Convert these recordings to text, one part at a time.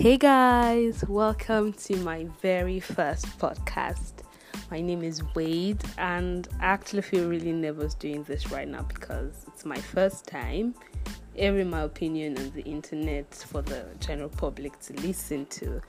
Hey guys, welcome to my very first podcast. My name is Wade, and I actually feel really nervous doing this right now because it's my first time airing my opinion on the internet for the general public to listen to.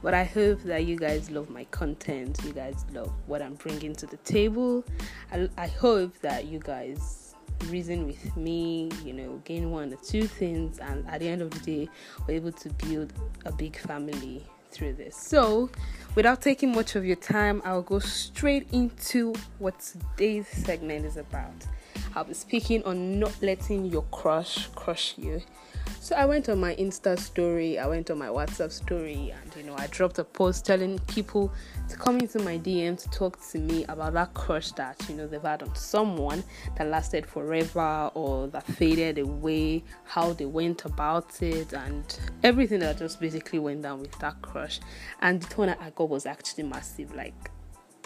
But I hope that you guys love my content, you guys love what I'm bringing to the table. I, I hope that you guys reason with me, you know, gain one or two things, and at the end of the day, we're able to build a big family through this. So, without taking much of your time, I'll go straight into what today's segment is about. I'll be speaking on not letting your crush crush you. So I went on my Insta story, I went on my WhatsApp story, and you know, I dropped a post telling people to come into my DM to talk to me about that crush that you know they've had on someone that lasted forever or that faded away, how they went about it, and everything that just basically went down with that crush. And the tone I got was actually massive, like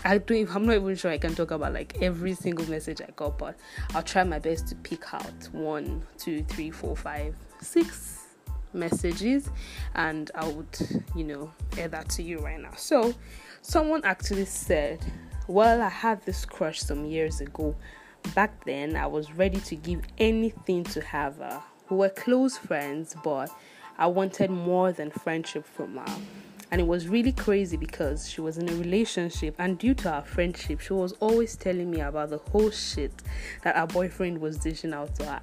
I don't. I'm not even sure I can talk about like every single message I got, but I'll try my best to pick out one, two, three, four, five, six messages, and I would, you know, air that to you right now. So, someone actually said, "Well, I had this crush some years ago. Back then, I was ready to give anything to have her. We were close friends, but I wanted more than friendship from her." and it was really crazy because she was in a relationship and due to our friendship she was always telling me about the whole shit that our boyfriend was dishing out to her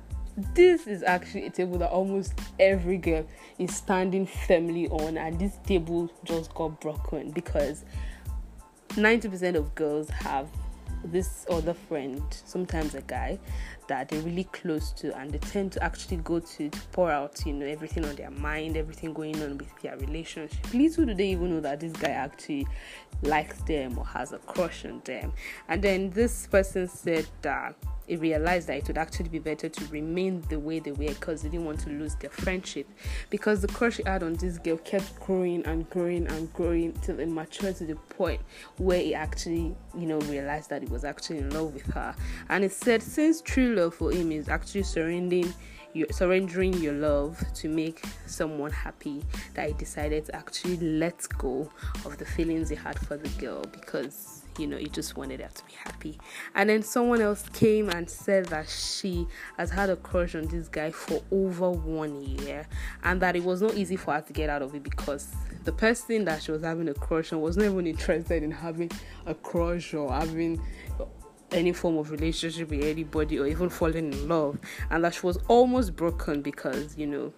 this is actually a table that almost every girl is standing firmly on and this table just got broken because 90% of girls have this other friend, sometimes a guy, that they're really close to, and they tend to actually go to, to pour out, you know, everything on their mind, everything going on with their relationship. Little do they even know that this guy actually likes them or has a crush on them. And then this person said that he realized that it would actually be better to remain the way they were because they didn't want to lose their friendship. Because the crush he had on this girl kept growing and growing and growing till it matured to the point where he actually, you know, realized that he was actually in love with her. And he said since true love for him is actually surrendering you surrendering your love to make someone happy that he decided to actually let go of the feelings he had for the girl because you know, he just wanted her to be happy. And then someone else came and said that she has had a crush on this guy for over one year and that it was not easy for her to get out of it because the person that she was having a crush on was not even interested in having a crush or having any form of relationship with anybody or even falling in love and that she was almost broken because you know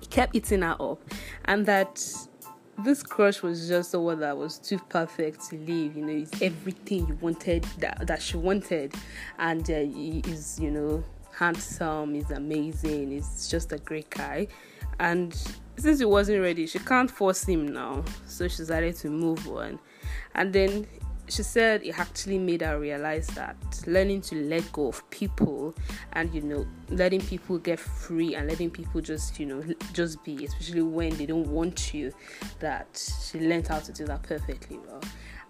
he kept eating her up and that this crush was just someone that was too perfect to leave. You know, it's everything you wanted that, that she wanted, and uh, he is, you know, handsome, he's amazing, he's just a great guy. And since he wasn't ready, she can't force him now, so she decided to move on. And then she said it actually made her realize that learning to let go of people and you know letting people get free and letting people just you know just be especially when they don't want you that she learned how to do that perfectly well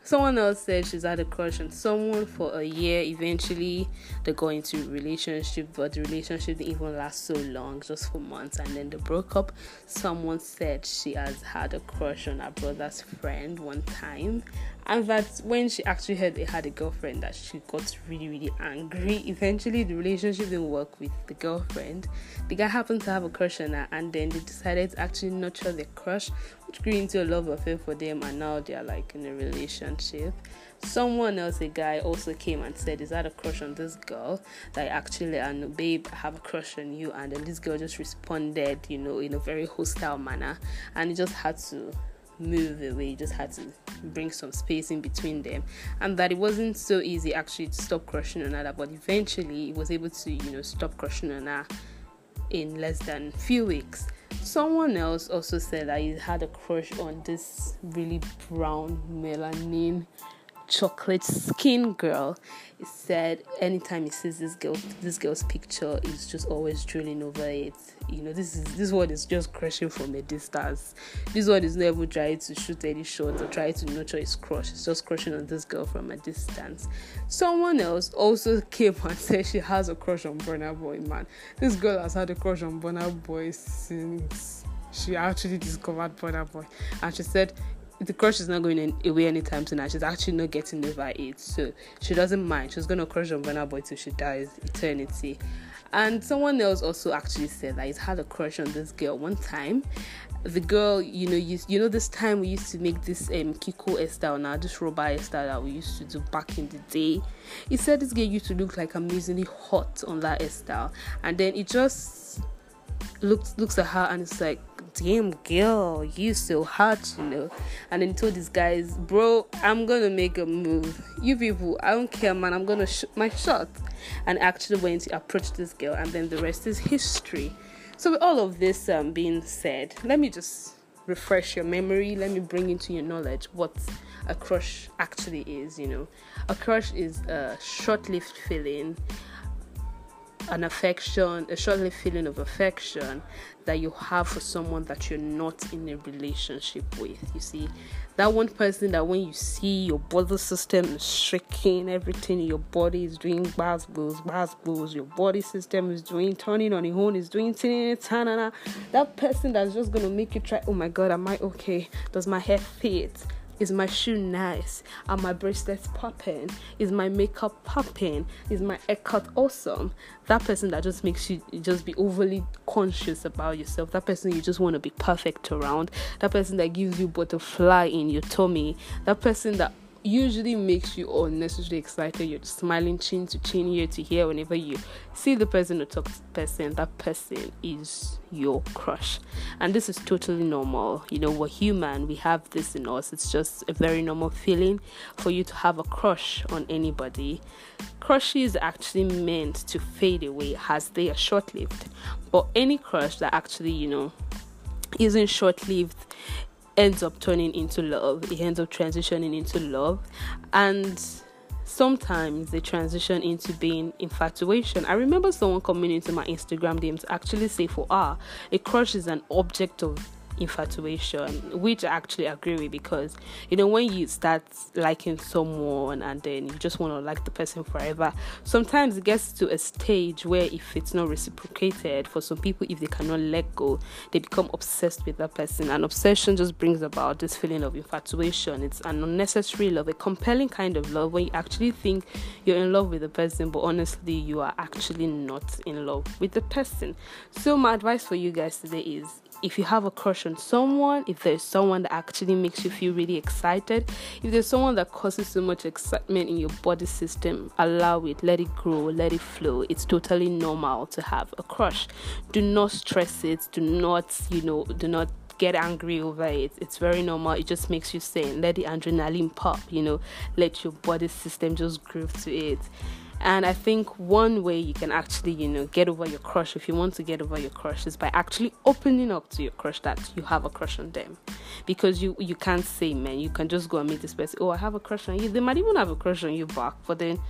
someone else said she's had a crush on someone for a year. Eventually they got into a relationship but the relationship didn't even last so long just for months and then they broke up. Someone said she has had a crush on her brother's friend one time and that when she actually heard they had a girlfriend that she got really really angry. Eventually the relationship didn't work with the girlfriend. The guy happened to have a crush on her and then they decided to actually nurture their crush which grew into a love affair for them and now they're like in a relationship. Someone else a guy also came and said is that a crush on this girl I actually and babe I have a crush on you? And then this girl just responded you know in a very hostile manner and he just had to move away. You just had to bring some space in between them, and that it wasn't so easy actually to stop crushing on her. But eventually, he was able to, you know, stop crushing on her in less than few weeks. Someone else also said that he had a crush on this really brown melanin chocolate skin girl. He said anytime he sees this girl, this girl's picture, he's just always drooling over it. You know, this is this one is just crushing from a distance. This one is never trying to shoot any shots or try to nurture his crush. It's just crushing on this girl from a distance. Someone else also came and said she has a crush on Burna Boy. Man, this girl has had a crush on Burna Boy since she actually discovered Burna Boy, and she said the crush is not going away anytime soon and she's actually not getting over it. So she doesn't mind. She's gonna crush on Burna Boy till she dies eternity. And someone else also actually said that he's had a crush on this girl one time. The girl you know you, you know this time we used to make this um kiko style now this robot style that we used to do back in the day. He said this girl used to look like amazingly hot on that style and then it just looks looks at her and it's like damn girl you so hot you know. And then told these guys bro i'm gonna make a move. You people i don't care man. I'm gonna shoot my shot. And actually went to approach this girl and then the rest is history. So with all of this um, being said let me just refresh your memory. Let me bring into your knowledge what a crush actually is you know. A crush is a short-lived feeling an affection, a short-lived feeling of affection that you have for someone that you're not in a relationship with. You see, that one person that when you see your body system is shaking, everything in your body is doing buzz buzz, buzz buzz, your body system is doing turning on its own, is doing tanana. That person that's just gonna make you try, oh my god, am I okay? Does my hair fit? Is my shoe nice? Are my bracelets popping? Is my makeup popping? Is my haircut awesome? That person that just makes you just be overly conscious about yourself. That person you just want to be perfect around. That person that gives you butterfly in your tummy. That person that usually makes you unnecessarily excited. You're smiling chin to chin, ear to ear whenever you see the person or talk to the person. That person is your crush. And this is totally normal. You know, we're human, we have this in us. It's just a very normal feeling for you to have a crush on anybody. Crush is actually meant to fade away as they are short lived. But any crush that actually, you know, isn't short lived ends up turning into love. It ends up transitioning into love. And sometimes they transition into being infatuation. I remember someone coming into my Instagram DM to actually say, for ah, a crush is an object of infatuation, which I actually agree with because you know when you start liking someone and then you just want to like the person forever, sometimes it gets to a stage where if it's not reciprocated, for some people, if they cannot let go, they become obsessed with that person, and obsession just brings about this feeling of infatuation. It's an unnecessary love, a compelling kind of love when you actually think you're in love with the person, but honestly, you are actually not in love with the person. So, my advice for you guys today is if you have a crush on someone, if there's someone that actually makes you feel really excited, if there's someone that causes so much excitement in your body system, allow it, let it grow, let it flow. It's totally normal to have a crush. Do not stress it, do not, you know, do not get angry over it. It's very normal. It just makes you sane. Let the adrenaline pop, you know, let your body system just groove to it. And I think one way you can actually, you know, get over your crush if you want to get over your crush is by actually opening up to your crush that you have a crush on them. Because you you can't say, man, you can just go and meet this person. Oh, I have a crush on you. They might even have a crush on you back, but then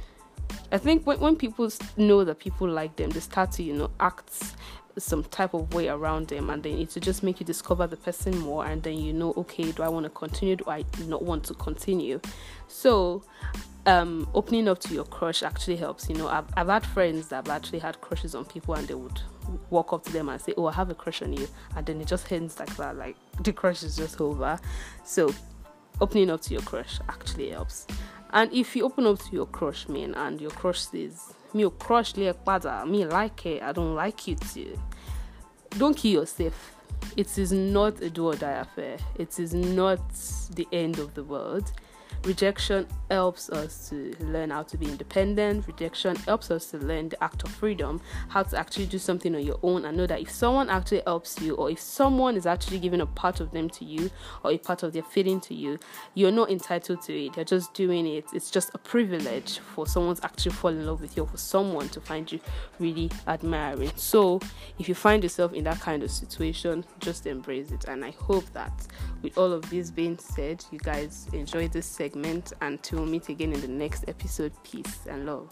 I think when, when people know that people like them, they start to, you know, act some type of way around them and then it will just make you discover the person more and then you know okay do i want to continue do i not want to continue so um, opening up to your crush actually helps. You know, I've, I've had friends that have actually had crushes on people and they would walk up to them and say, Oh, I have a crush on you. And then it just ends like that. Like the crush is just over. So, opening up to your crush actually helps. And if you open up to your crush, man, and your crush says, Me, crush, me like it, I don't like you too. Don't kill yourself. It is not a do or die affair. It is not the end of the world Rejection helps us to learn how to be independent. Rejection helps us to learn the act of freedom, how to actually do something on your own and know that if someone actually helps you, or if someone is actually giving a part of them to you, or a part of their feeling to you, you're not entitled to it. You're just doing it. It's just a privilege for someone to actually fall in love with you, or for someone to find you really admiring. So, if you find yourself in that kind of situation, just embrace it. And I hope that with all of this being said, you guys enjoy this segment segment. Until meet again in the next episode, peace and love.